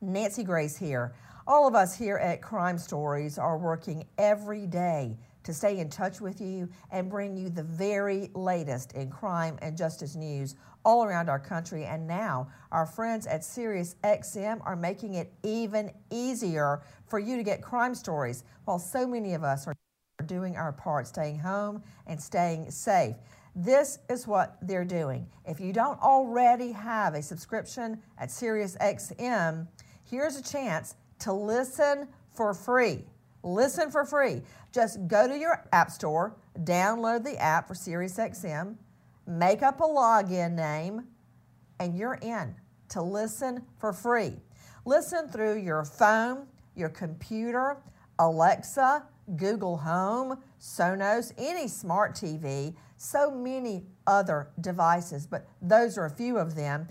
Nancy Grace here. All of us here at Crime Stories are working every day to stay in touch with you and bring you the very latest in crime and justice news all around our country. And now, our friends at SiriusXM are making it even easier for you to get crime stories while so many of us are doing our part, staying home and staying safe. This is what they're doing. If you don't already have a subscription at SiriusXM, here's a chance to listen for free. Listen for free. Just go to your app store, download the app for SiriusXM, make up a login name, and you're in to listen for free. Listen through your phone, your computer, Alexa, Google Home, Sonos, any smart TV, so many other devices, but those are a few of them.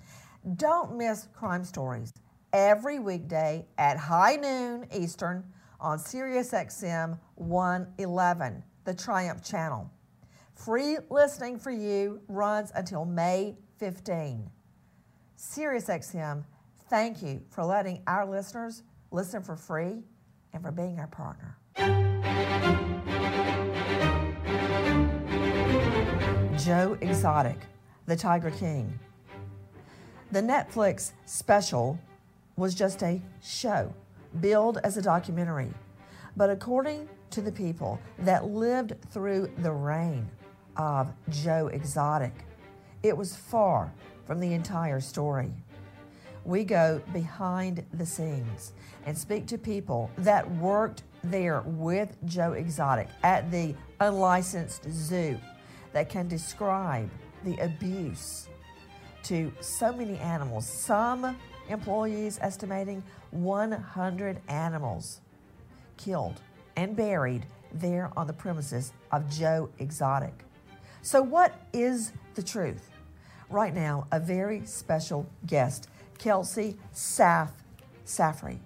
Don't miss Crime Stories every weekday at high noon Eastern on SiriusXM 111, the Triumph channel. Free listening for you runs until May 15. SiriusXM, thank you for letting our listeners listen for free and for being our partner. Joe Exotic, the Tiger King. The Netflix special was just a show, billed as a documentary. But according to the people that lived through the reign of Joe Exotic, it was far from the entire story. We go behind the scenes and speak to people that worked there with Joe Exotic at the unlicensed zoo that can describe the abuse to so many animals. Some employees estimating 100 animals killed and buried there on the premises of Joe Exotic. So, what is the truth? Right now, a very special guest, Kelsey Saf Saffery,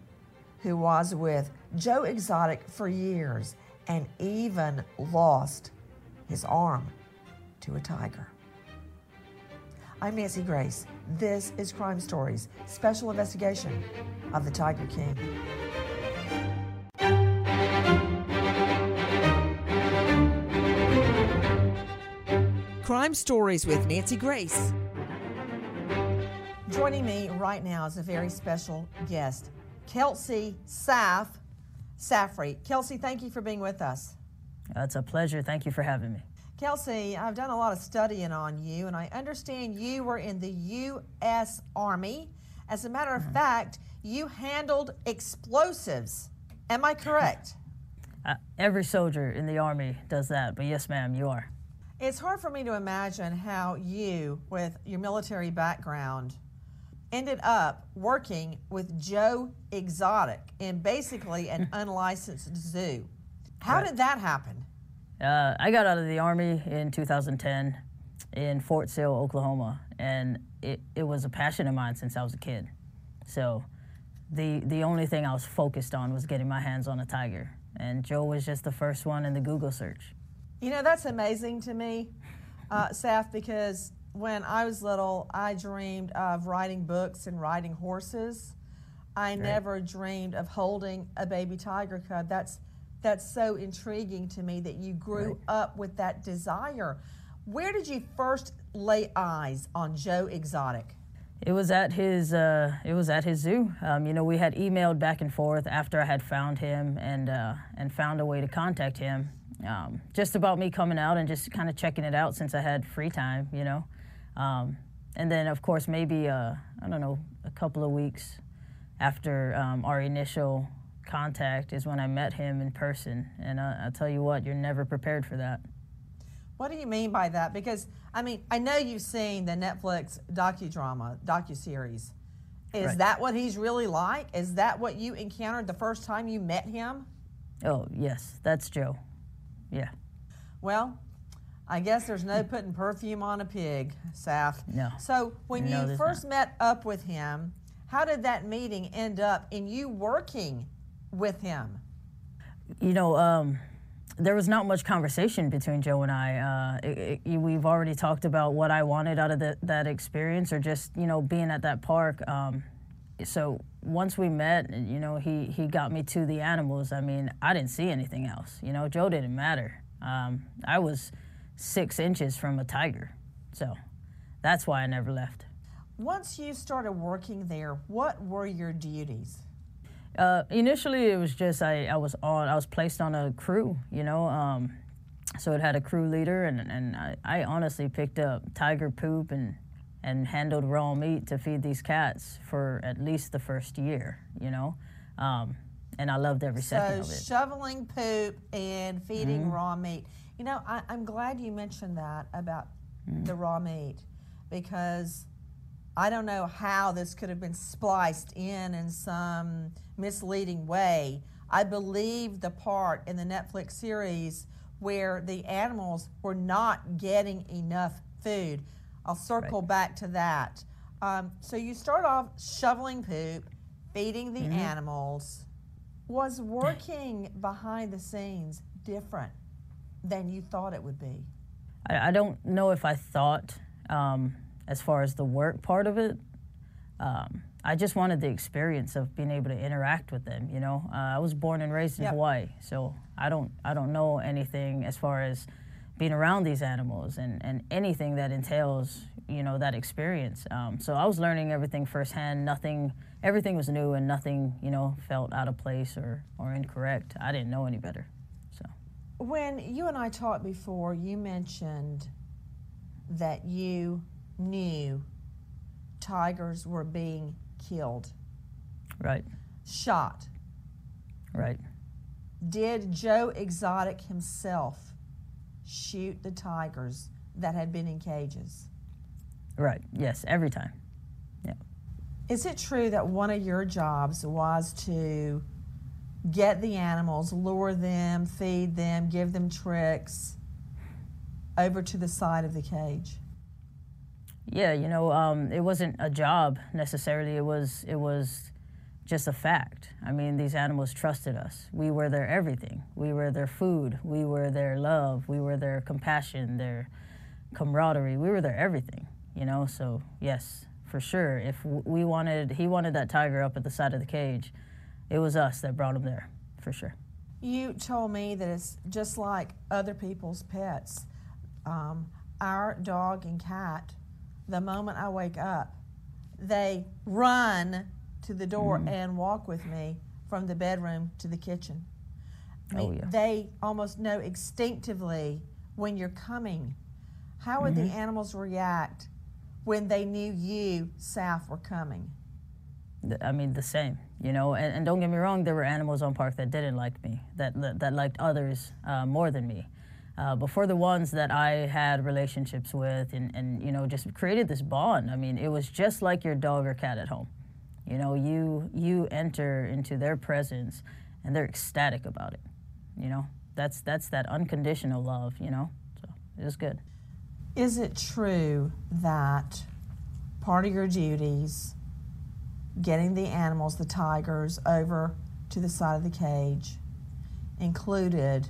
who was with Joe Exotic for years and even lost his arm to a tiger. I'm Nancy Grace. This is Crime Stories, special investigation of the Tiger King. Crime Stories with Nancy Grace. Joining me right now is a very special guest, Kelsey Saf Saffery. Kelsey, thank you for being with us. Uh, it's a pleasure. Thank you for having me. Kelsey, I've done a lot of studying on you, and I understand you were in the U.S. Army. As a matter of mm-hmm. fact, you handled explosives. Am I correct? Uh, every soldier in the Army does that, but yes, ma'am, you are. It's hard for me to imagine how you, with your military background, ended up working with Joe Exotic in basically an unlicensed zoo. How right. did that happen? Uh, I got out of the Army in 2010 in Fort Sill, Oklahoma, and it, it was a passion of mine since I was a kid. So the, the only thing I was focused on was getting my hands on a tiger. And Joe was just the first one in the Google search. You know, that's amazing to me, uh, Saf, because when I was little, I dreamed of writing books and riding horses. I never dreamed of holding a baby tiger cub. That's that's so intriguing to me that you grew right. up with that desire. Where did you first lay eyes on Joe Exotic? It was at his. Uh, it was at his zoo. Um, you know, we had emailed back and forth after I had found him and uh, and found a way to contact him, um, just about me coming out and just kind of checking it out since I had free time. You know, um, and then of course maybe uh, I don't know a couple of weeks after um, our initial contact is when I met him in person, and I, I'll tell you what, you're never prepared for that. What do you mean by that? Because I mean, I know you've seen the Netflix docudrama, docuseries. Is right. that what he's really like? Is that what you encountered the first time you met him? Oh, yes, that's Joe. Yeah. Well, I guess there's no putting perfume on a pig, Saf. No. So when no, you first not. met up with him, how did that meeting end up in you working with him? You know, um, there was not much conversation between Joe and I. Uh, it, it, we've already talked about what I wanted out of the, that experience, or just you know being at that park. Um, so once we met, you know, he he got me to the animals. I mean, I didn't see anything else. You know, Joe didn't matter. Um, I was six inches from a tiger, so that's why I never left. Once you started working there, what were your duties? Uh, initially, it was just I, I was on I was placed on a crew, you know. Um, so it had a crew leader, and, and I, I honestly picked up tiger poop and and handled raw meat to feed these cats for at least the first year, you know. Um, and I loved every so second of it. shoveling poop and feeding mm-hmm. raw meat. You know, I, am glad you mentioned that about mm-hmm. the raw meat because I don't know how this could have been spliced in in some misleading way. I believe the part in the Netflix series where the animals were not getting enough food. I'll circle right. back to that. Um, so you start off shoveling poop, feeding the mm-hmm. animals. Was working behind the scenes different than you thought it would be? I, I don't know if I thought um, as far as the work part of it. Um, I just wanted the experience of being able to interact with them. You know, uh, I was born and raised in yep. Hawaii, so I don't I don't know anything as far as being around these animals and, and anything that entails you know that experience. Um, so I was learning everything firsthand. Nothing, everything was new, and nothing you know felt out of place or or incorrect. I didn't know any better. So when you and I talked before, you mentioned that you knew tigers were being killed. Right. Shot. Right. Did Joe Exotic himself shoot the tigers that had been in cages? Right. Yes, every time. Yeah. Is it true that one of your jobs was to get the animals, lure them, feed them, give them tricks over to the side of the cage? Yeah, you know, um, it wasn't a job necessarily. It was it was just a fact. I mean, these animals trusted us. We were their everything. We were their food. We were their love. We were their compassion, their camaraderie. We were their everything. You know, so yes, for sure. If we wanted, he wanted that tiger up at the side of the cage. It was us that brought him there, for sure. You told me that it's just like other people's pets. Um, our dog and cat the moment I wake up. They run to the door mm. and walk with me from the bedroom to the kitchen. I mean, oh, yeah. They almost know instinctively when you're coming. How would mm-hmm. the animals react when they knew you, South, were coming? I mean, the same, you know. And, and, don't get me wrong, there were animals on park that didn't like me, that that, that liked others uh, more than me. Uh, but for the ones that I had relationships with and, and, you know, just created this bond, I mean, it was just like your dog or cat at home. You know, you, you enter into their presence and they're ecstatic about it. You know, that's, that's that unconditional love, you know, so it was good. Is it true that part of your duties, getting the animals, the tigers, over to the side of the cage, included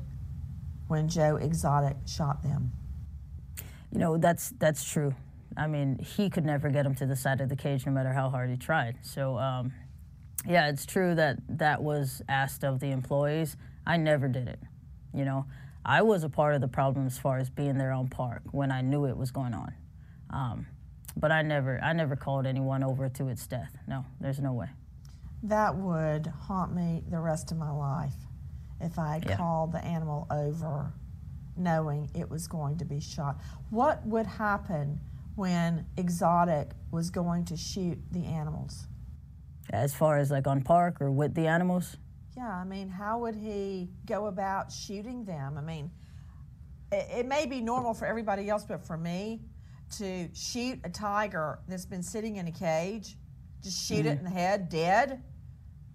when Joe Exotic shot them. You know, that's that's true. I mean, he could never get him to the side of the cage no matter how hard he tried. So, um, yeah, it's true that that was asked of the employees. I never did it. You know, I was a part of the problem as far as being there on park when I knew it was going on. Um, but I never, I never called anyone over to its death. No, there's no way. That would haunt me the rest of my life if I had yeah. called the animal over knowing it was going to be shot. What would happen when Exotic was going to shoot the animals? As far as like on park or with the animals? Yeah, I mean, how would he go about shooting them? I mean, it, it may be normal for everybody else, but for me, to shoot a tiger that's been sitting in a cage, just shoot mm-hmm. it in the head, dead.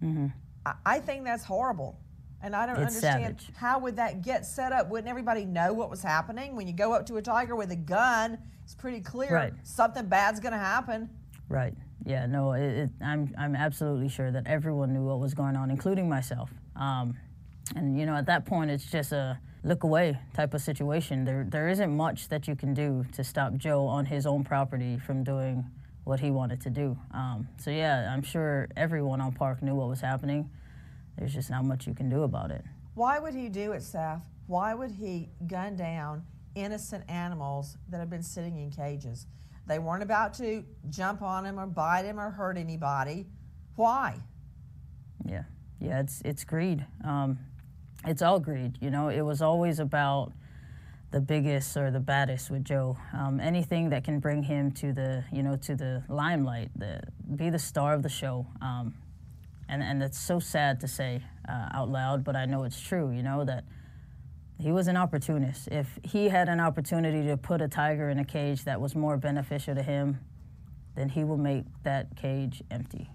Mm-hmm. I, I, think that's horrible. And I don't it's understand savage. how would that get set up? Wouldn't everybody know what was happening? When you go up to a tiger with a gun, it's pretty clear right. something bad's going to happen. Right. Yeah. No. It, it, I'm I'm absolutely sure that everyone knew what was going on, including myself. Um, and you know, at that point, it's just a look away type of situation. There, there isn't much that you can do to stop Joe on his own property from doing what he wanted to do. Um, so yeah, I'm sure everyone on Park knew what was happening. There's just not much you can do about it. Why would he do it, Saf? Why would he gun down innocent animals that have been sitting in cages? They weren't about to jump on him or bite him or hurt anybody. Why? Yeah, yeah, it's it's greed. Um, it's all greed. You know, it was always about the biggest or the baddest with Joe. Um, anything that can bring him to the, you know, to the limelight, the, be the star of the show. Um, and and it's so sad to say uh, out loud, but I know it's true. You know that he was an opportunist. If he had an opportunity to put a tiger in a cage that was more beneficial to him, then he will make that cage empty.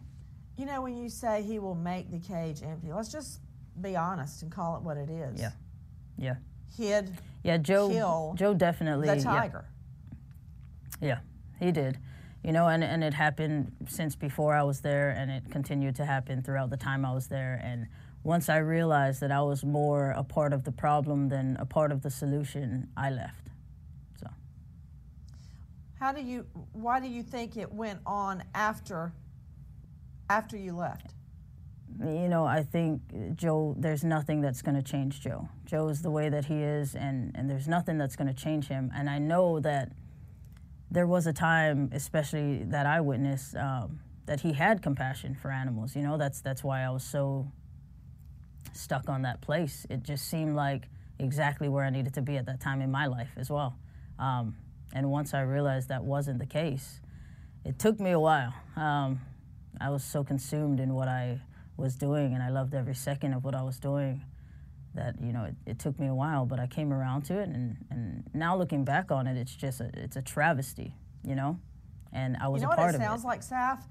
You know, when you say he will make the cage empty, let's just be honest and call it what it is. Yeah. Yeah. He'd yeah, Joe Joe definitely the tiger. Yeah. yeah, he did. You know, and, and it happened since before I was there, and it continued to happen throughout the time I was there. And once I realized that I was more a part of the problem than a part of the solution, I left. So, how do you? Why do you think it went on after? After you left? you know, I think Joe, there's nothing that's going to change Joe. Joe is the way that he is, and, and there's nothing that's going to change him. And I know that there was a time, especially that I witnessed, um, that he had compassion for animals. You know, that's that's why I was so stuck on that place. It just seemed like exactly where I needed to be at that time in my life as well. Um, and once I realized that wasn't the case, it took me a while. Um, I was so consumed in what I was doing, and I loved every second of what I was doing. That you know, it, it took me a while, but I came around to it, and, and now looking back on it, it's just a, it's a travesty, you know. And I was you know a part of it. Sounds like Saf.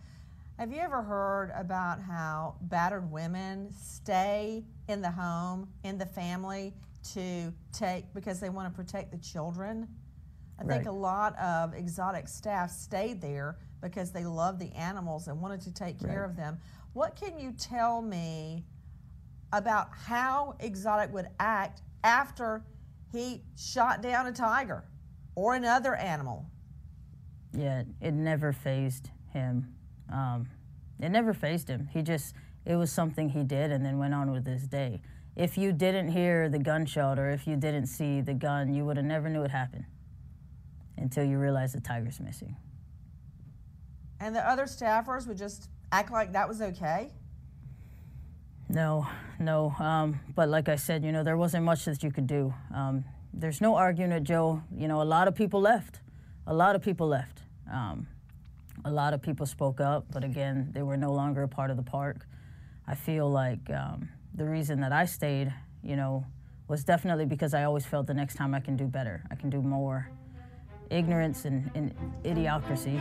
Have you ever heard about how battered women stay in the home, in the family, to take because they want to protect the children? I right. think a lot of exotic staff stayed there because they loved the animals and wanted to take care right. of them. What can you tell me about how Exotic would act after he shot down a tiger or another animal? Yeah, it never phased him. Um, it never phased him. He just, it was something he did and then went on with his day. If you didn't hear the gunshot or if you didn't see the gun, you would have never knew it happened until you realized the tiger's missing. And the other staffers would just act like that was okay? No, no. Um, but like I said, you know, there wasn't much that you could do. Um, there's no arguing with Joe. You know, a lot of people left. A lot of people left. Um, a lot of people spoke up, but again, they were no longer a part of the park. I feel like um, the reason that I stayed, you know, was definitely because I always felt the next time I can do better. I can do more. Ignorance and, and idiocracy.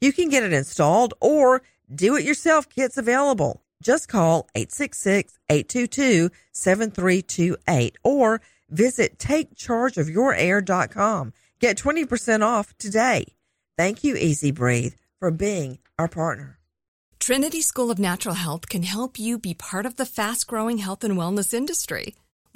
You can get it installed or do it yourself kits available. Just call 866-822-7328 or visit takechargeofyourair.com. Get 20% off today. Thank you, EZ Breathe, for being our partner. Trinity School of Natural Health can help you be part of the fast growing health and wellness industry.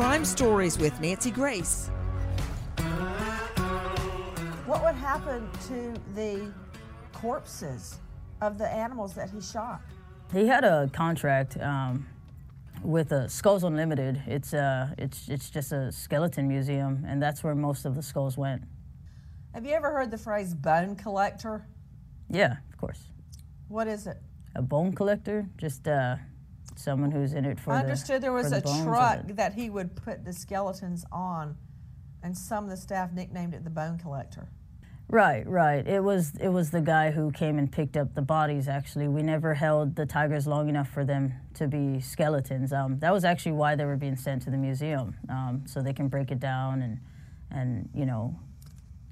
Crime Stories with Nancy Grace. What would happen to the corpses of the animals that he shot? He had a contract um, with uh, Skulls Unlimited. It's, uh, it's, it's just a skeleton museum, and that's where most of the skulls went. Have you ever heard the phrase bone collector? Yeah, of course. What is it? A bone collector? Just uh, someone who's in it for I the understood there was a the of truck that he would put the skeletons on, and some of the staff nicknamed it the bone collector. Right, right. It was it was the guy who came and picked up the bodies. Actually, we never held the tigers long enough for them to be skeletons. Um, that was actually why they were being sent to the museum, um, so they can break it down and and you know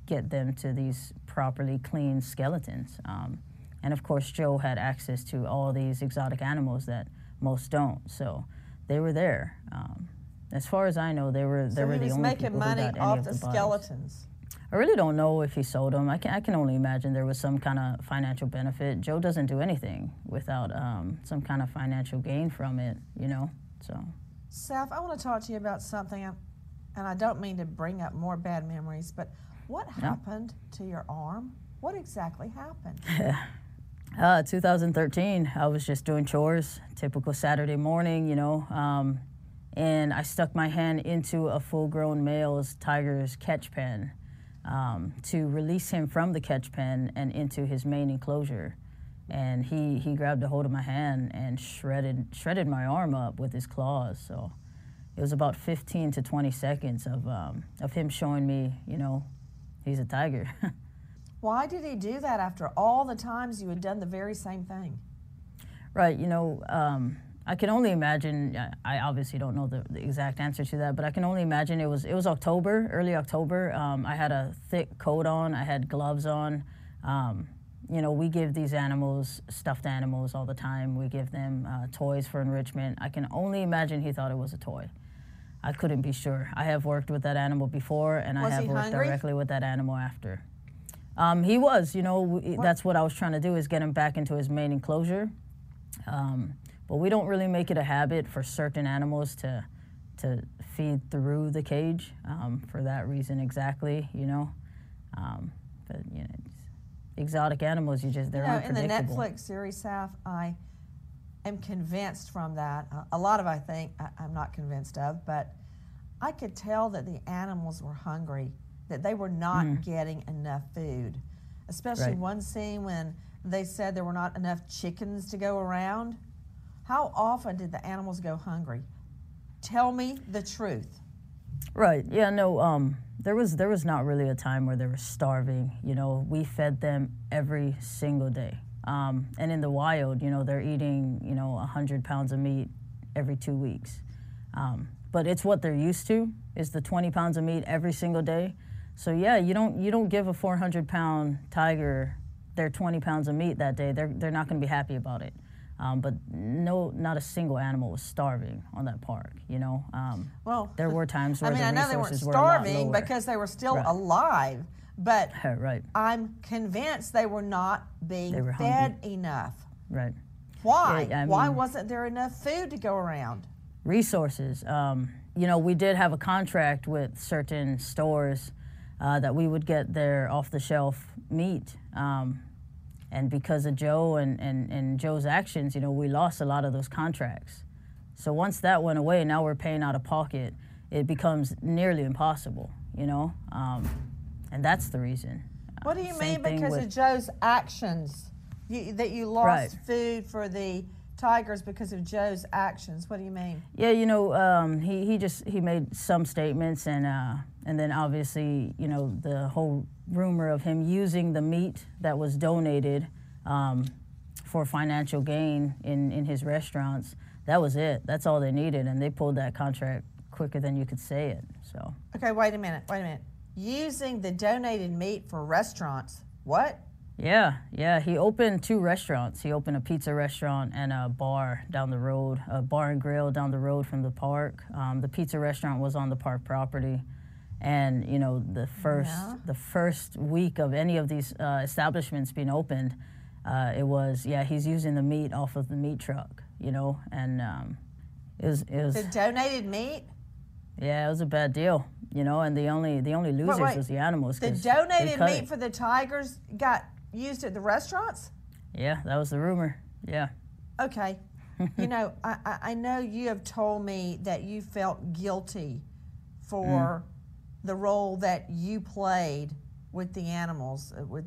get them to these properly clean skeletons. Um, and of course, Joe had access to all these exotic animals that most don't. So they were there. Um, as far as I know, they were they So were the only people who money got any off of the, the bodies. skeletons. I really don't know if he sold them. I can, I can only imagine there was some kind of financial benefit. Joe doesn't do anything without um, some kind of financial gain from it, you know? So, Seth, I want to talk to you about something, and I don't mean to bring up more bad memories, but what happened to your arm? What exactly happened? uh, 2013, I was just doing chores, typical Saturday morning, you know, um, and I stuck my hand into a full grown male's tiger's catch pen um, to release him from the catch pen and into his main enclosure. And he, he grabbed a hold of my hand and shredded, shredded my arm up with his claws. So it was about 15 to 20 seconds of, um, of him showing me, you know, he's a tiger. Why did he do that after all the times you had done the very same thing? Right, you know, um, I can only imagine. I- obviously don't know the, the exact answer to that, but I can only imagine it was it was October, early October. Um, I had a thick coat on, I had gloves on. Um, you know, we give these animals stuffed animals all the time. We give them uh, toys for enrichment. I can only imagine he thought it was a toy. I couldn't be sure. I have worked with that animal before, and I have worked hungry? directly with that animal after. Um, he was, you know, w that's what I was trying to do is get him back into his main enclosure. Um, but we don't really make it a habit for certain animals to to feed through the cage um, for that reason exactly, you know. Um, but you know, it's- exotic animals, you just they're You know, in the. Netflix series, Saf, I am convinced from that. uh, A lot of I think I, I'm not convinced of, but I could tell that the animals were hungry, that they were not getting enough food. Especially Mm. Right. one scene when they said there were not enough chickens to go around. How often did the animals go hungry? Tell me the truth. Right. Yeah. No. Um. There was there was not really a time where they were starving. You know, we fed them every single day. Um, and in the wild, you know, they're eating you know hundred pounds of meat every two weeks. Um, but it's what they're used to is the 20 pounds of meat every single day. So yeah, you don't you don't give a 400 pound tiger their 20 pounds of meat that day. They're they're not going to be happy about it. Um, but no, not a single animal was starving on that park. You know, um, Well, there were times where I mean, the I know they weren't starving because they were still Right. alive, but right, I'm convinced they were not being were fed enough. right. Why? Yeah, I Why wasn't there enough food to go around? resources. Um, you know, we did have a contract with certain stores uh, that we would get their off the shelf meat. Um, and because of Joe and, and, and Joe's actions, you know, we lost a lot of those contracts. So once that went away, now we're paying out of pocket. It becomes nearly impossible, you know, um, and that's the reason. What do you Same mean because of Joe's actions? You, that you lost right. food for the Tigers because of Joe's actions. What do you mean? Yeah, you know, um, he he just he made some statements, and uh, and then obviously, you know, the whole rumor of him using the meat that was donated um, for financial gain in in his restaurants. That was it. That's all they needed, and they pulled that contract quicker than you could say it. So. Okay, wait a minute. Wait a minute. Using the donated meat for restaurants. What? Yeah, yeah. He opened two restaurants. He opened a pizza restaurant and a bar down the road, a bar and grill down the road from the park. Um, the pizza restaurant was on the park property, and you know the first yeah. the first week of any of these uh, establishments being opened, uh, it was yeah he's using the meat off of the meat truck, you know, and um, it was it was the donated meat. Yeah, it was a bad deal, you know, and the only the only losers wait, wait. was the animals. The donated meat it. for the tigers got used at the restaurants? Yeah, that was the rumor. Yeah. Okay. you know, I, I know you have told me that you felt guilty for mm. The role that you played with the animals, uh, with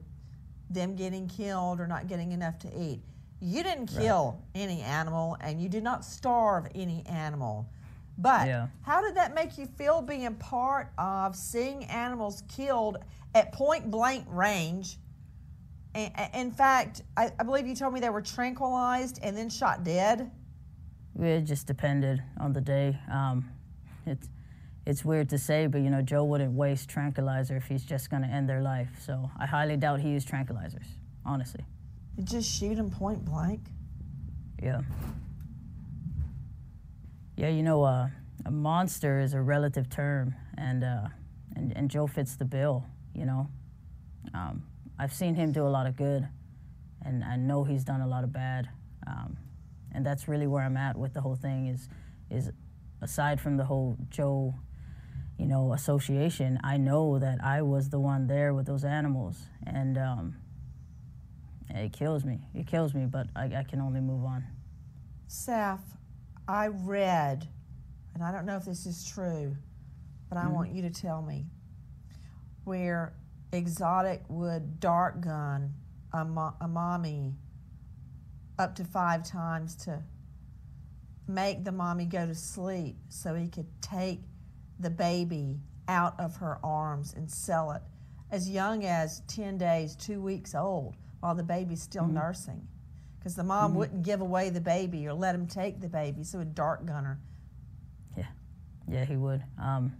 them getting killed or not getting enough to eat. You didn't kill right. any animal and you did not starve any animal. But yeah. how did that make you feel being part of seeing animals killed at point blank range in fact, I, I, believe you told me they were tranquilized and then shot dead. It just depended on the day. Um, it's it's weird to say, but you know, Joe wouldn't waste tranquilizer if he's just going to end their life. So I highly doubt he used tranquilizers, honestly. You just shoot him point blank. Yeah. Yeah, you know, uh, a monster is a relative term, and uh, and and Joe fits the bill. You know. Um, I've seen him do a lot of good, and I know he's done a lot of bad. Um, and that's really where I'm at with the whole thing. Is is aside from the whole Joe, you know, association, I know that I was the one there with those animals, and um, it kills me. It kills me, but I, I can only move on. Saf, I read, and I don't know if this is true, but I mm-hmm. want you to tell me where exotic would dart gun a, mo- a mommy up to five times to make the mommy go to sleep so he could take the baby out of her arms and sell it as young as 10 days, two weeks old, while the baby's still mm-hmm. nursing. Because the mom mm-hmm. wouldn't give away the baby or let him take the baby, so a dart gunner. Yeah, yeah, he would. Um,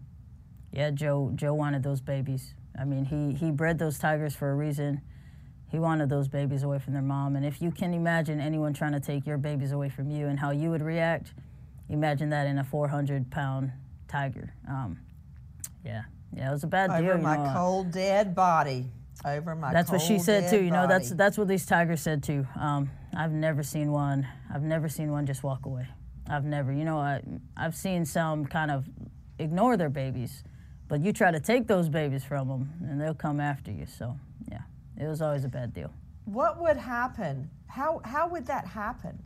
yeah, Joe. Joe wanted those babies I mean, he, he bred those tigers for a reason. He wanted those babies away from their mom. And if you can imagine anyone trying to take your babies away from you and how you would react, imagine that in a 400 pound tiger. Um, yeah, yeah, it was a bad Over deal. Over my know. cold dead body. Over my. That's what she said too. You know, body. that's that's what these tigers said too. Um, I've never seen one. I've never seen one just walk away. I've never. You know, I I've seen some kind of ignore their babies but you try to take those babies from them, and they'll come after you. So, yeah, it was always a bad deal. What would happen? How how would that happen?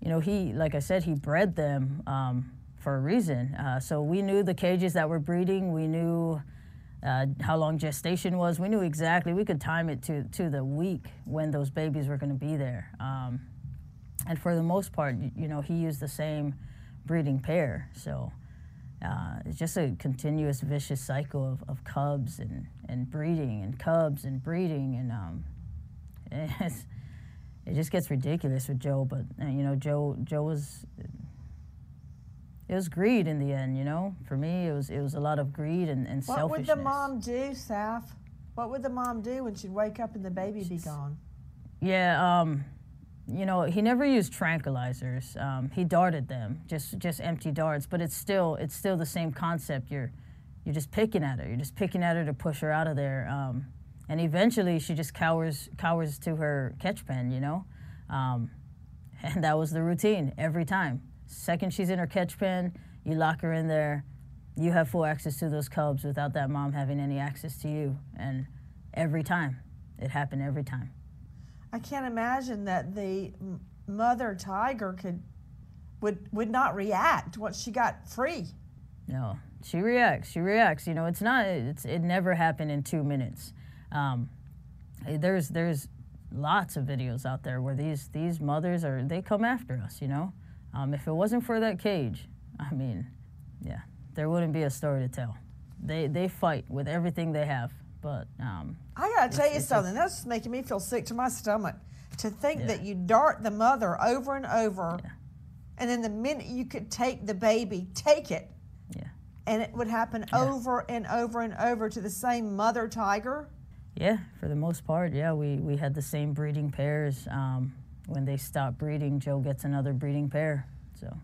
You know, he, like I said, he bred them um, for a reason. Uh, so we knew the cages that were breeding. We knew uh, how long gestation was. We knew exactly. We could time it to to the week when those babies were going to be there. Um, and for the most part, you know, he used the same breeding pair. So uh, it's just a continuous vicious cycle of, of cubs and, and breeding and cubs and breeding and um, it just gets ridiculous with Joe. But uh, you know, Joe Joe was it was greed in the end. You know, for me it was it was a lot of greed and, and what selfishness. What would the mom do, Saf? What would the mom do when she'd wake up and the baby be gone? Yeah. Um, you know, he never used tranquilizers. Um, he darted them, just just empty darts. But it's still it's still the same concept. You're you're just picking at her. You're just picking at her to push her out of there. Um, and eventually, she just cowers cowers to her catch pen. You know, um, and that was the routine every time. Second she's in her catch pen, you lock her in there. You have full access to those cubs without that mom having any access to you. And every time, It happened every time. I can't imagine that the mother tiger could would would not react once she got free. No, she reacts. She reacts. You know, it's not. It's it never happened in two minutes. Um, there's there's lots of videos out there where these these mothers are they come after us. You know, um, if it wasn't for that cage, I mean, yeah, there wouldn't be a story to tell. They they fight with everything they have. But um, I gotta tell you something. That's making me feel sick to my stomach to think yeah. that you dart the mother over and over, yeah. and then the minute you could take the baby, take it. Yeah. And it would happen yeah. over and over and over to the same mother tiger. Yeah, for the most part, yeah. We we had the same breeding pairs. Um, when they stop breeding, Joe gets another breeding pair. So.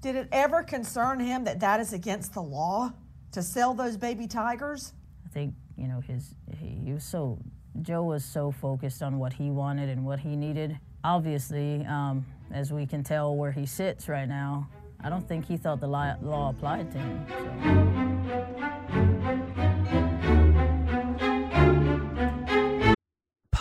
Did it ever concern him that that is against the law to sell those baby tigers? I think you know his he, he was so Joe was so focused on what he wanted and what he needed. Obviously, um, as we can tell where he sits right now, I don't think he thought the law, law applied to him. So.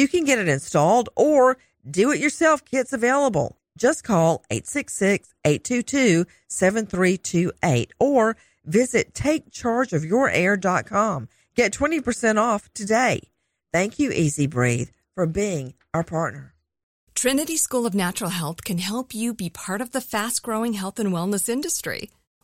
You can get it installed or do it yourself kits available. Just call 866-822-7328 or visit takechargeofyourair.com. Get 20% off today. Thank you, EZ Breathe, for being our partner. Trinity School of Natural Health can help you be part of the fast growing health and wellness industry.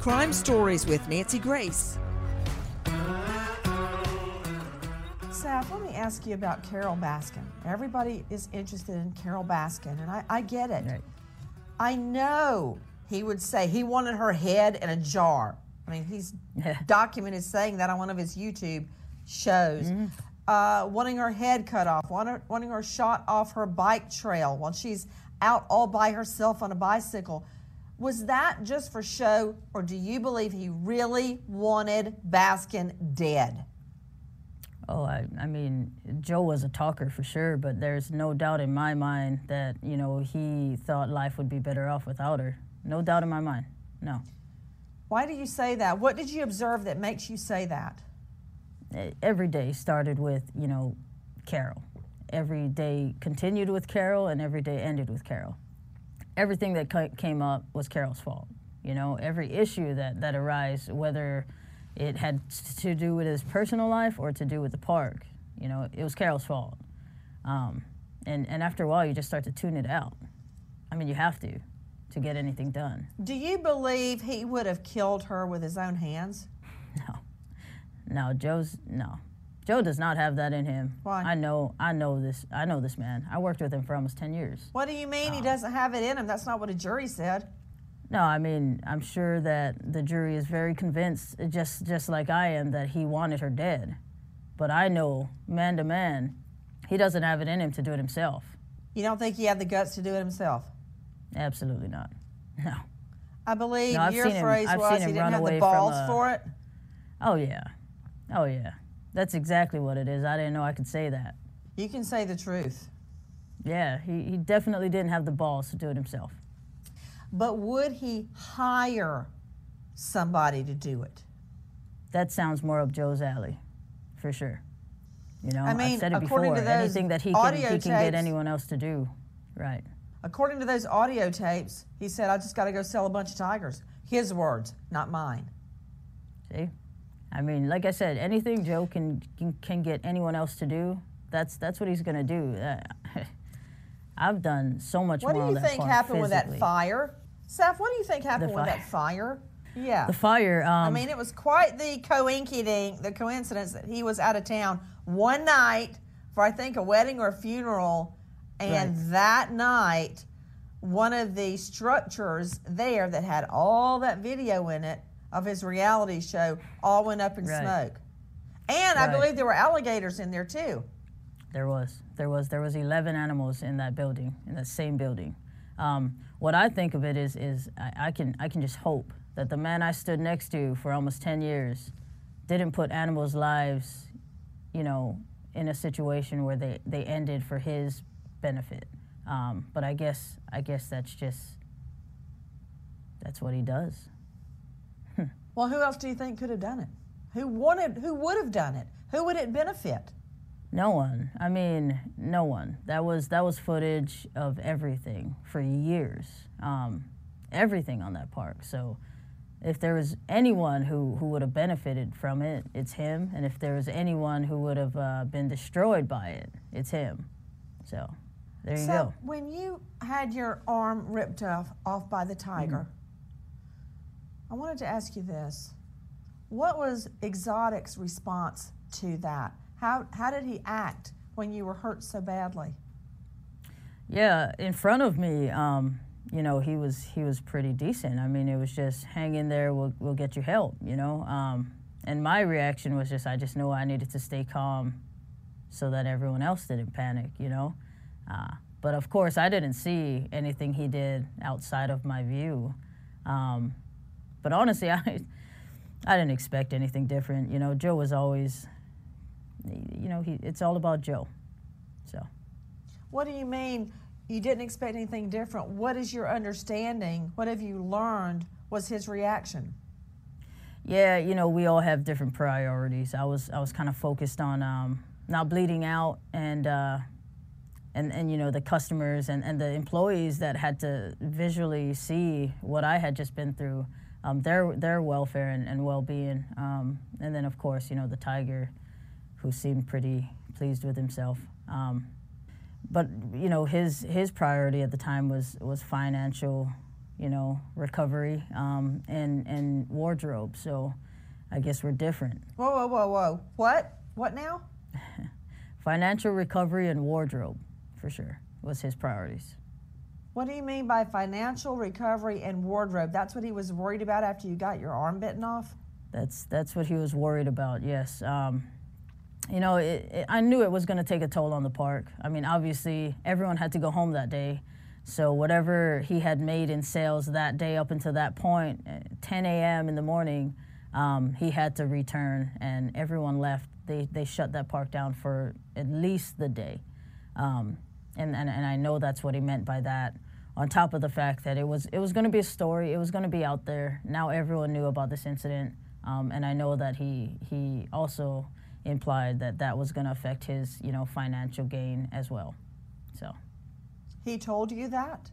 Crime Stories with Nancy Grace. Saf, let me ask you about Carole Baskin. Everybody is interested in Carole Baskin, and I, I get it. Right. I know he would say he wanted her head in a jar. I mean, he's documented saying that on one of his YouTube shows. Mm-hmm. Uh, wanting her head cut off, wanting, wanting her shot off her bike trail while she's out all by herself on a bicycle. Was that just for show, or do you believe he really wanted Baskin dead? Oh, I, I mean, Joe was a talker for sure, but there's no doubt in my mind that, you know, he thought life would be better off without her. No doubt in my mind. No. Why do you say that? What did you observe that makes you say that? every day started with, you know, Carole. Every day continued with Carole, and every day ended with Carole. Everything that came up was Carole's fault. You know, every issue that, that arose, whether it had to do with his personal life or to do with the park, you know, it was Carole's fault. Um, and, and after a while, you just start to tune it out. I mean, you have to to get anything done. Do you believe he would have killed her with his own hands? No. No, Joe's no. Joe does not have that in him. Why? I know. I know this. I know this man. I worked with him for almost ten years. What do you mean um, he doesn't have it in him? That's not what a jury said. No, I mean I'm sure that the jury is very convinced, just just like I am, that he wanted her dead. But I know, man to man, he doesn't have it in him to do it himself. You don't think he had the guts to do it himself? Absolutely not. No. I believe no, your phrase him, was he didn't have the balls a, for it. Oh yeah. Oh, yeah. That's exactly what it is. I didn't know I could say that. You can say the truth. Yeah, he, he definitely didn't have the balls to do it himself. But would he hire somebody to do it? That sounds more up Joe's alley, for sure. You know, I mean, I've said it before. Anything that he can, he can get anyone else to do, right? According to those audio tapes, he said, "I just got to go sell a bunch of tigers." His words, not mine. See, I mean, like I said, anything Joe can can, can get anyone else to do, that's that's what he's gonna do. Uh, I've done so much. What do you think happened physically. with that fire? Seth, what do you think happened with that fire? Yeah. The fire. Um, I mean, it was quite the coincidence, the coincidence that he was out of town one night for, I think, a wedding or a funeral. And right. that night, one of the structures there that had all that video in it of his reality show all went up in right. smoke. And right. I believe there were alligators in there too. There was. There was. There was 11 animals in that building, in that same building. Um, what I think of it is, is I, I, can, I can just hope that the man I stood next to for almost 10 years didn't put animals' lives, you know, in a situation where they, they ended for his benefit. Um, but I guess, I guess that's just, that's what he does. Well, who else do you think could have done it? Who wanted, who would have done it? Who would it benefit? No one. I mean, no one. That was that was footage of everything for years. Um, everything on that park. So, if there was anyone who, who would have benefited from it, it's him. And if there was anyone who would have uh, been destroyed by it, it's him. So, there you so go. So, when you had your arm ripped off off by the tiger, mm-hmm. I wanted to ask you this: What was Exotic's response to that? How, how did he act when you were hurt so badly? Yeah, in front of me, um, you know, he was he was pretty decent. I mean, it was just hang in there. We'll we'll get you help. You know, um, and my reaction was just I just knew I needed to stay calm, so that everyone else didn't panic. You know, uh, but of course I didn't see anything he did outside of my view. Um, but honestly, I I didn't expect anything different. You know, Joe was always you know, he, it's all about Joe. So. What do you mean you didn't expect anything different? What is your understanding? What have you learned was his reaction? Yeah, you know, we all have different priorities. I was I was kind of focused on um, not bleeding out and uh, and and you know the customers and, and the employees that had to visually see what I had just been through, um, their their welfare and, and well being, um, and then of course you know the tiger who seemed pretty pleased with himself. Um, but you know, his his priority at the time was was financial, you know, recovery um, and and wardrobe. So, I guess we're different. Whoa, whoa, whoa, whoa! What? What now? financial recovery and wardrobe, for sure, was his priorities. What do you mean by financial recovery and wardrobe? That's what he was worried about after you got your arm bitten off. That's that's what he was worried about. Yes. Um, you know, it, it, I knew it was going to take a toll on the park. I mean, obviously, everyone had to go home that day. So whatever he had made in sales that day up until that eh, 10 a.m. in the morning, um, he had to return, and everyone left. They, they shut that park down for at least the day. Um, and, and, and I know that's what he meant by that. On top of the fact that it was, it was going to be a story, it was going to be out there. Now everyone knew about this incident. Um, and I know that he, he also implied that that was going to affect his, you know, financial gain as well. So. He told you that?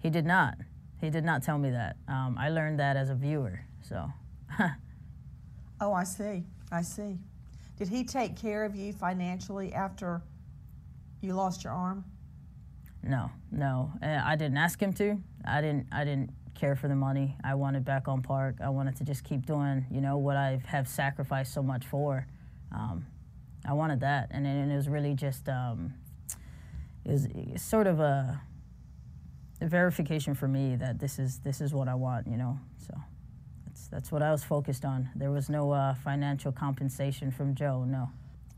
He did not. He did not tell me that. Um, I learned that as a viewer. So. oh, I see. I see. Did he take care of you financially after you lost your arm? No, no. I didn't ask him to. I didn't. I didn't care for the money. I wanted back on park. I wanted to just keep doing, you know, what I have sacrificed so much for um, I wanted that, and, and it was really just um, it was sort of a, a, verification for me that this is this is what I want, you know. So that's that's what I was focused on. There was no uh, financial compensation from Joe, no.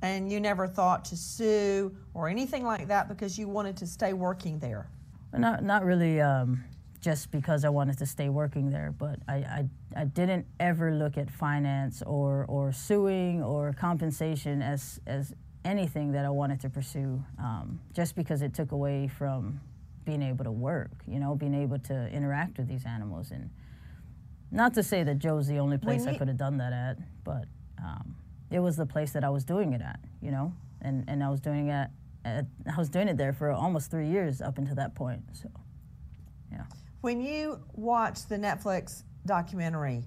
And you never thought to sue or anything like that because you wanted to stay working there. Not not really. Um, just because I wanted to stay working there. But I, I, I, didn't ever look at finance or, or suing or compensation as, as anything that I wanted to pursue, um, just because it took away from being able to work, you know, being able to interact with these animals. And not to say that Joe's the only place I could have done that at, but um, it was the place that I was doing it at, you know, and, and I was doing it. At, I was doing it there for almost three years up until that point. So, yeah. When you watched the Netflix documentary,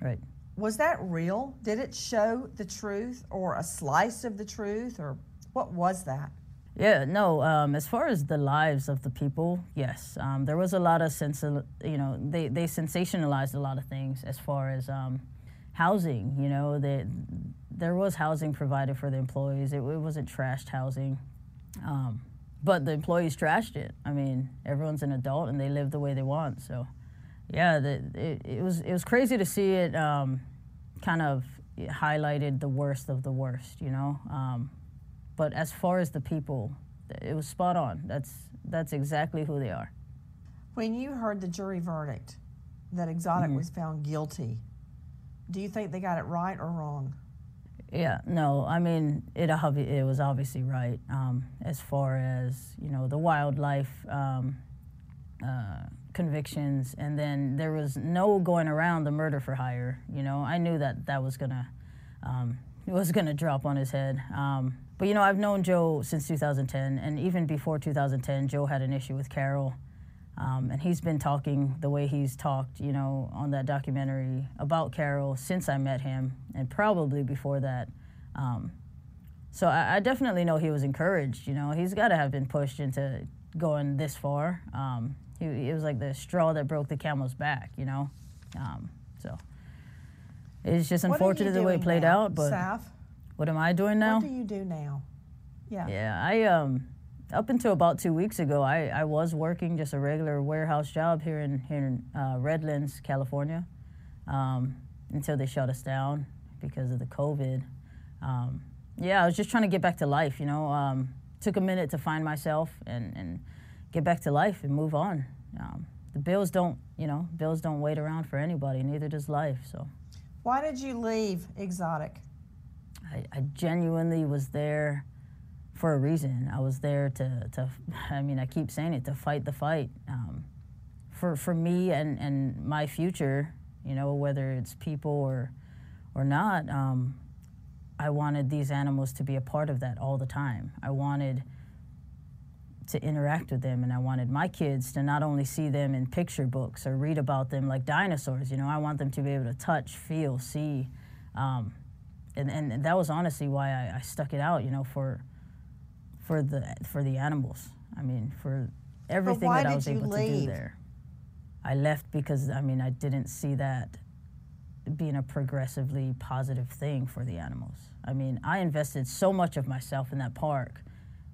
right, was that real? Did it show the truth or a slice of the truth or what was that? Yeah, no. Um, as far as the lives of the people, yes, um, there was a lot of sense. You know, they they sensationalized a lot of things as far as um, housing. You know, that there was housing provided for the employees. It, it wasn't trashed housing, um, but the employees trashed it. I mean, everyone's an adult and they live the way they want. So, yeah, the, it, it was it was crazy to see it. Um, kind of highlighted the worst of the worst. You know um, but as far as the people, it was spot on. That's that's exactly who they are. When you heard the jury verdict that Exotic mm-hmm. was found guilty, do you think they got it right or wrong? Yeah, no, I mean it. It was obviously right um, as far as you know the wildlife um, uh, convictions, and then there was no going around the murder for hire. You know, I knew that that was gonna um, was gonna drop on his head. Um, but you know, I've known Joe since 2010, and even before 2010, Joe had an issue with Carole. Um, and he's been talking the way he's talked, you know, on that documentary about Carole since I met him, and probably before that. Um, so I, I, definitely know he was encouraged. You know, he's got to have been pushed into going this far. Um, he, it was like the straw that broke the camel's back. You know, um, so it's just unfortunate the way it played now, out. But Saf? What am I doing now? What do you do now? Yeah. Yeah, I um up until about two weeks ago, I, I was working just a regular warehouse job here in here in uh, Redlands, California, um, until they shut us down because of the COVID. Um, yeah, I was just trying to get back to life. You know, um, took a minute to find myself and, and get back to life and move on. Um, the bills don't, you know, bills don't wait around for anybody. Neither does life. So. Why did you leave Exotic? I, I genuinely was there for a reason. I was there to, to I mean, I keep saying it, to fight the fight. Um, for, for me and, and my future, you know, whether it's people or, or not, um, I wanted these animals to be a part of that all the time. I wanted to interact with them, and I wanted my kids to not only see them in picture books or read about them like dinosaurs. You know, I want them to be able to touch, feel, see. Um, and, and that was honestly why I, I, stuck it out, you know, for for the for the animals. I mean, for everything that I was able leave? to do there. I left because I mean I didn't see that being a progressively positive thing for the animals. I mean, I invested so much of myself in that park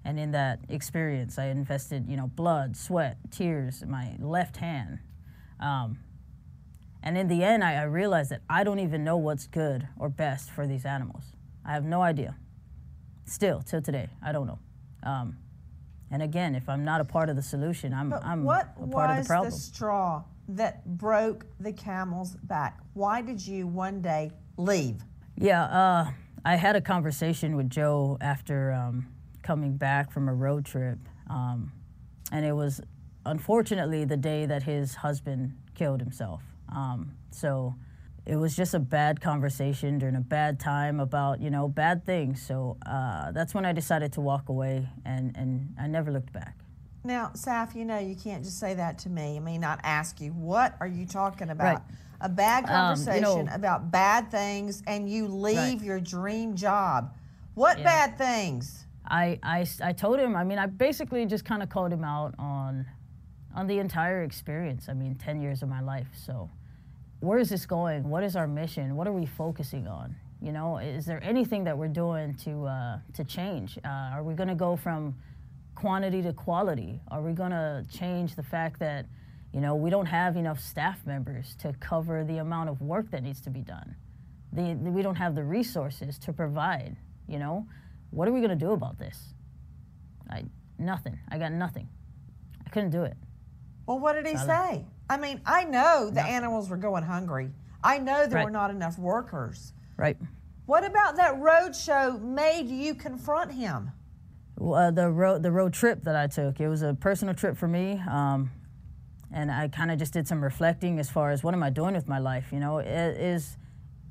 and in that experience. I invested, you know, blood, sweat, tears, my left hand. Um, and in the end, I, I realized that I don't even know what's good or best for these animals. I have no idea. Still, till today, I don't know. Um, and again, if I'm not a part of the solution, I'm, I'm what a part of the problem. What was the straw that broke the camel's back? Why did you one day leave? Yeah, uh, I had a conversation with Joe after um, coming back from a road trip. Um, and it was unfortunately the day that his husband killed himself. Um, so it was just a bad conversation during a bad time about you know bad things. So uh, that's when I decided to walk away, and and I never looked back. Now, Saf, you know you can't just say that to me. I may not ask you. What are you talking about? Right. A bad conversation um, you know, about bad things, and you leave right. your dream job. What yeah. bad things? I, I, I told him. I mean, I basically just kind of called him out on on the entire experience. I mean, 10 years of my life. So, where is this going? What is our mission? What are we focusing on? You know, is there anything that we're doing to uh, to change? Uh, are we going to go from quantity to quality? Are we going to change the fact that you know we don't have enough staff members to cover the amount of work that needs to be done? The, the, we don't have the resources to provide. You know, what are we going to do about this? I nothing. I got nothing. I couldn't do it. Well, what did he say? I mean, I know the no. animals were going hungry. I know there right. were not enough workers. Right. What about that road show made you confront him? Uh, the road the road trip that I took. It was a personal trip for me, um, and I kind of just did some reflecting as far as what am I doing with my life. You know, is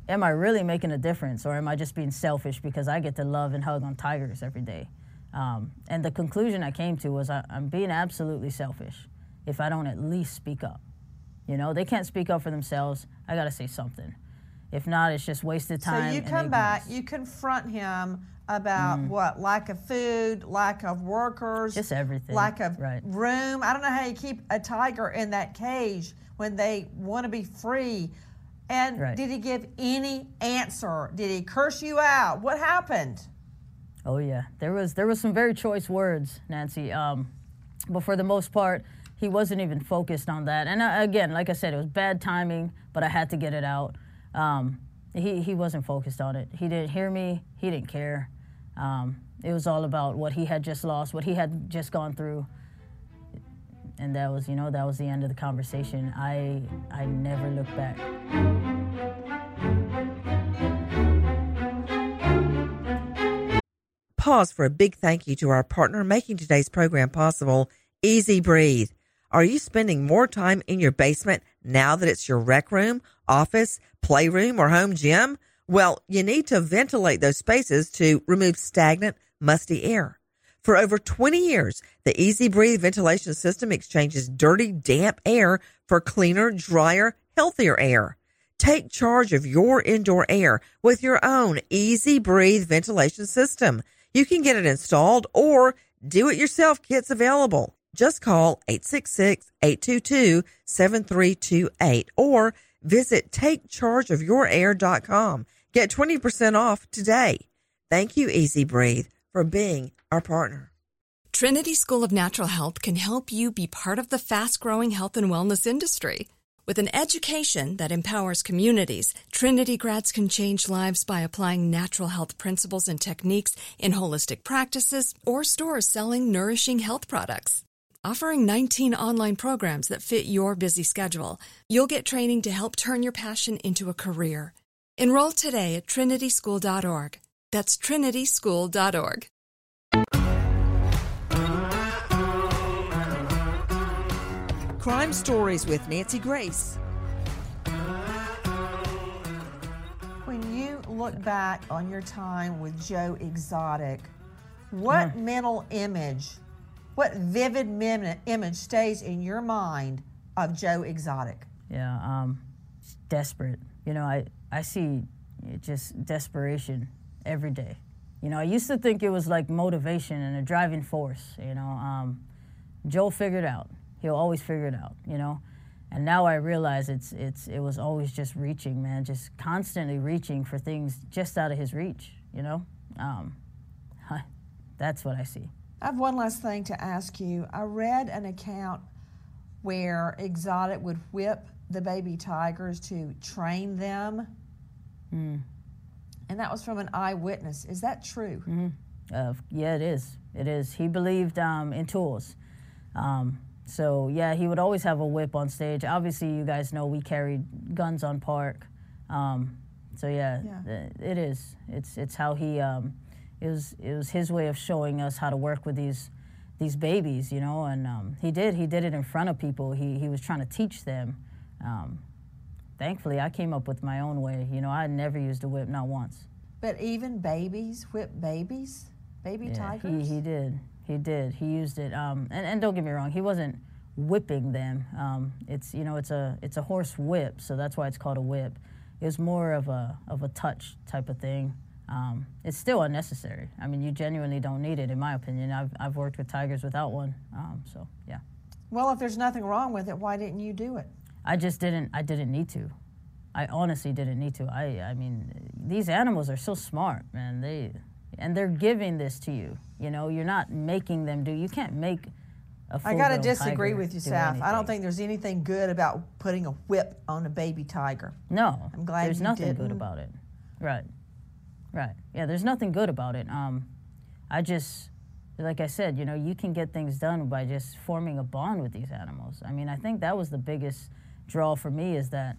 am I really making a difference, or am I just being selfish because I get to love and hug on tigers every day? Um, and the conclusion I came to was I, I'm being absolutely selfish if I don't at least speak up. You know, they can't speak up for themselves. I got to say something. If not, it's just wasted time. So you come back, you confront him about what lack of food, lack of workers, Just everything. lack of Right. room. I don't know how you keep a tiger in that cage when they want to be free. And Right. did he give any answer? Did he curse you out? What happened? Oh yeah, there was there was some very choice words, Nancy. Um, but for the most part, he wasn't even focused on that. And uh, again, like I said, it was bad timing, but I had to get it out. Um, he he wasn't focused on it. He didn't hear me. He didn't care. Um, it was all about what he had just lost, what he had just gone through. And that was, you know, that was the end of the conversation. I I never looked back. Pause for a big thank you to our partner making today's program possible, EZ Breathe. Are you spending more time in your basement now that it's your rec room, office, playroom, or home gym? Well, you need to ventilate those spaces to remove stagnant, musty air. For over 20 years, the EZ Breathe ventilation system exchanges dirty, damp air for cleaner, drier, healthier air. Take charge of your indoor air with your own EZ Breathe ventilation system. You can get it installed or do it yourself kits available. Just call 866-822-7328 or visit takechargeofyourair.com. Get 20% off today. Thank you EZ Breathe for being our partner. Trinity School of Natural Health can help you be part of the fast growing health and wellness industry. With an education that empowers communities, Trinity grads can change lives by applying natural health principles and techniques in holistic practices or stores selling nourishing health products. Offering 19 online programs that fit your busy schedule, you'll get training to help turn your passion into a career. Enroll today at trinityschool.org. That's trinityschool.org. Crime Stories with Nancy Grace. When you look back on your time with Joe Exotic, what mm. mental image, what vivid mem- image stays in your mind of Joe Exotic? Yeah, um, desperate. You know, I, I see just desperation every day. You know, I used to think it was like motivation and a driving force. You know, um, Joe figured out. He'll always figure it out. You know, and now I realize it's it's it was always just reaching, man, just constantly reaching for things just out of his reach. You know, um, that's what I see. I have one last thing to ask you. I read an account where Exotic would whip the baby tigers to train them. And that was from an eyewitness. Is that true? Uh, yeah, it is. It is. He believed um, in tools. Um, so yeah, he would always have a whip on stage. Obviously, you guys know we carried guns on park. Um, so yeah, Yeah. it is. It's it's how he. It was it was his way of showing us how to work with these these babies, you know. And um, he did. He did it in front of people. He he was trying to teach them. Um, thankfully, I came up with my own way. You know, I never used a whip, not once. But even babies whip babies? Baby Yeah, tigers? He, he did. He did. He used it. Um, and, and don't get me wrong, he wasn't whipping them. Um, it's you know it's a it's a horse whip, so that's why it's called a whip. It was more of a of a touch type of thing. Um, it's still unnecessary. I mean, you genuinely don't need it, in my opinion. I've I've worked with tigers without one. Um, so yeah, Well, if there's nothing wrong with it, why didn't you do it? I just didn't. I didn't need to. I honestly didn't need to. I I mean, these animals are so smart, man. They and they're giving this to you. You know, you're not making them do. You can't make a I got to disagree with you, Saf. I don't think there's anything good about putting a whip on a baby tiger. No, I'm glad there's nothing good didn't. about it. Right, right. Yeah, there's nothing good about it. Um, I just, like I said, you know, you can get things done by just forming a bond with these animals. I mean, I think that was the biggest draw for me is that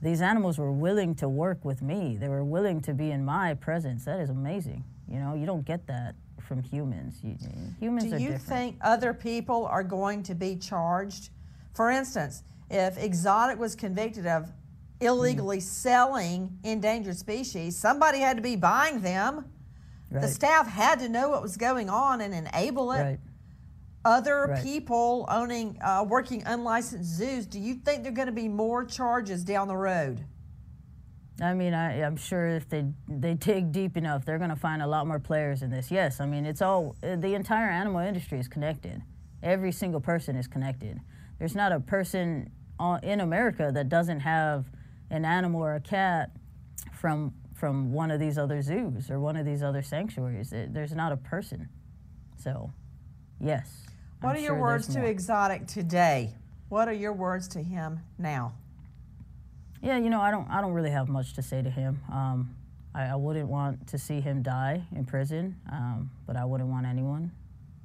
these animals were willing to work with me. They were willing to be in my presence. That is amazing. You know, you don't get that from humans. You, humans Do are you different. think other people are going to be charged? For instance, if Exotic was convicted of illegally Mm. selling endangered species, somebody had to be buying them. The staff had to know what was going on and enable it. Right. Other Right. people owning, uh, working unlicensed zoos, do you think there are going to be more charges down the road? I mean, I, am sure if they they dig deep enough, they're going to find a lot more players in this. Yes, I mean, it's all the entire animal industry is connected. Every single person is connected. There's not a person in America that doesn't have an animal or a cat from from one of these other zoos or one of these other sanctuaries. It, there's not a person. So, yes. What I'm are sure your words to more. Exotic today? What are your words to him now? Yeah, you know, I don't, I don't really have much to say to him. Um, I, I, wouldn't want to see him die in prison, um, but I wouldn't want anyone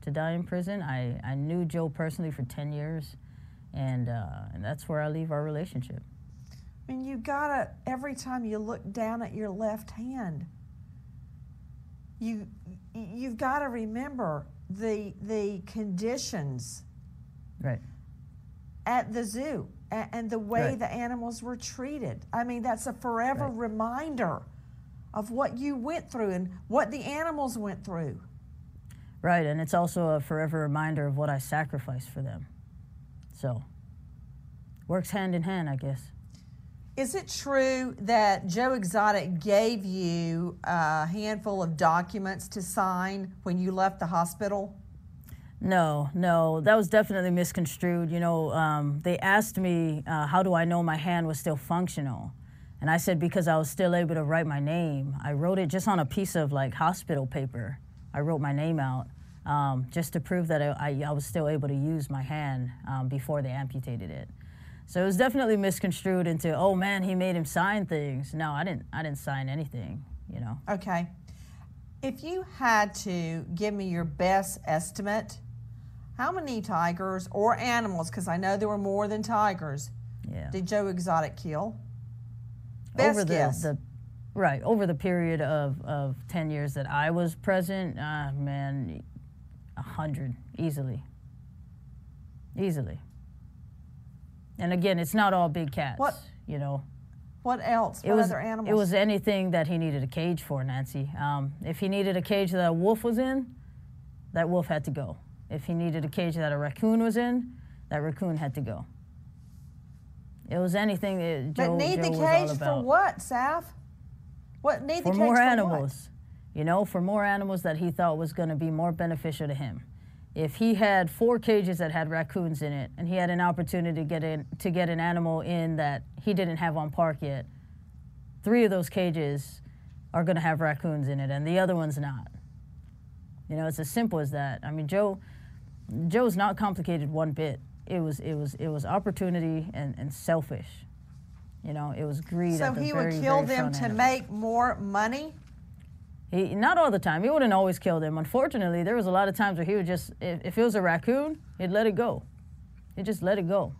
to die in prison. I, I knew Joe personally for 10 years, and, uh, and that's where I leave our relationship. I mean, you gotta, every time you look down at your left hand, you, you've got to remember the, the conditions right. at the zoo and the way right. the animals were treated. I mean, that's a forever right. reminder of what you went through and what the animals went through. Right, and it's also a forever reminder of what I sacrificed for them. So, works hand in hand, I guess. Is it true that Joe Exotic gave you a handful of documents to sign when you left the hospital? No, no, that was definitely misconstrued. You know, um, they asked me, uh, how do I know my hand was still functional? And I said, because I was still able to write my name. I wrote it just on a piece of like hospital paper. I wrote my name out um, just to prove that I, I, was still able to use my hand um, before they amputated it. So it was definitely misconstrued into, oh man, he made him sign things. No, I didn't. I didn't sign anything. You know. Okay. If you had to give me your best estimate how many tigers or animals, because I know there were more than tigers, yeah. did Joe Exotic kill? Best over the, guess. the right over the period of, of 10 years that I was present, uh, man, a hundred easily, easily. And again, it's not all big cats. What you know? What else? What it was, other animals? It was anything that he needed a cage for, Nancy. Um, if he needed a cage that a wolf was in, that wolf had to go. If he needed a cage that a raccoon was in, that raccoon had to go. It was anything that Joe, but need Joe the cage for what, Saf? What need for the cage more for animals? What? You know, for more animals that he thought was going to be more beneficial to him. If he had four cages that had raccoons in it, and he had an opportunity to get in to get an animal in that he didn't have on park yet, three of those cages are going to have raccoons in it, and the other one's not. You know, it's as simple as that. I mean, Joe Joe's not complicated one bit. It was it was it was opportunity and, and selfish. You know, it was greed. So he would kill them to make more money. He not all the time. He wouldn't always kill them. Unfortunately, there was a lot of times where he would just if, if it was a raccoon, he'd let it go. He'd just let it go.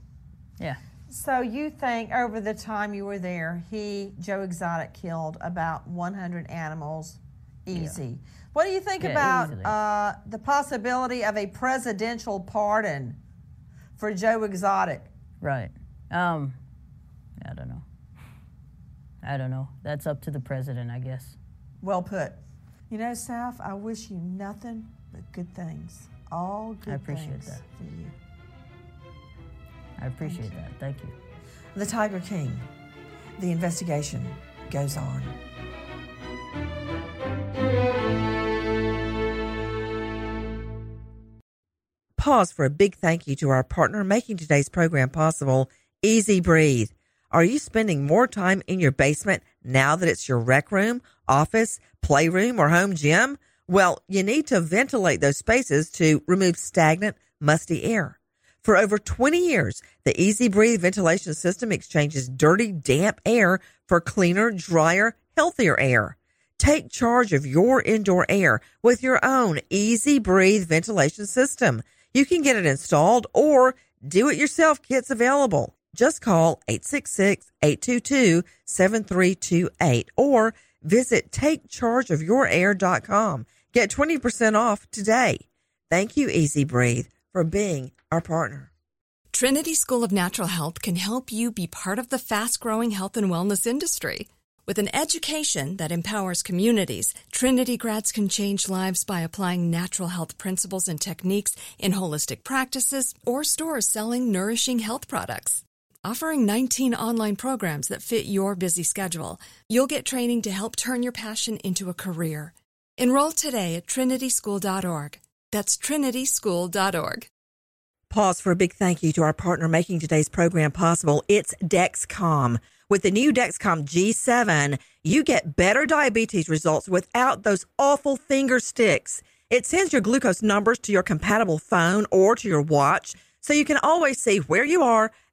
Yeah. So you think over the time you were there, he Joe Exotic killed about 100 animals, easy. Yeah. What do you think yeah, about uh, the possibility of a presidential pardon for Joe Exotic? Right. Um, I don't know. I don't know. That's up to the president, I guess. Well put. You know, Saf, I wish you nothing but good things. All good I appreciate things that. for you. I appreciate Thank that. Thank you. The Tiger King. The investigation goes on. pause for a big thank you to our partner making today's program possible, EZ Breathe. Are you spending more time in your basement now that it's your rec room, office, playroom, or home gym? Well, you need to ventilate those spaces to remove stagnant, musty air. For over 20 years, the EZ Breathe ventilation system exchanges dirty, damp air for cleaner, drier, healthier air. Take charge of your indoor air with your own EZ Breathe ventilation system. You can get it installed or do it yourself kits available. Just call 866-822-7328 or visit takechargeofyourair.com. Get 20% off today. Thank you, EZ Breathe, for being our partner. Trinity School of Natural Health can help you be part of the fast growing health and wellness industry. With an education that empowers communities, Trinity grads can change lives by applying natural health principles and techniques in holistic practices or stores selling nourishing health products. Offering 19 online programs that fit your busy schedule. You'll get training to help turn your passion into a career. Enroll today at trinityschool.org. That's trinityschool.org. Pause for a big thank you to our partner making today's program possible. It's Dexcom. With the new Dexcom G7, you get better diabetes results without those awful finger sticks. It sends your glucose numbers to your compatible phone or to your watch so you can always see where you are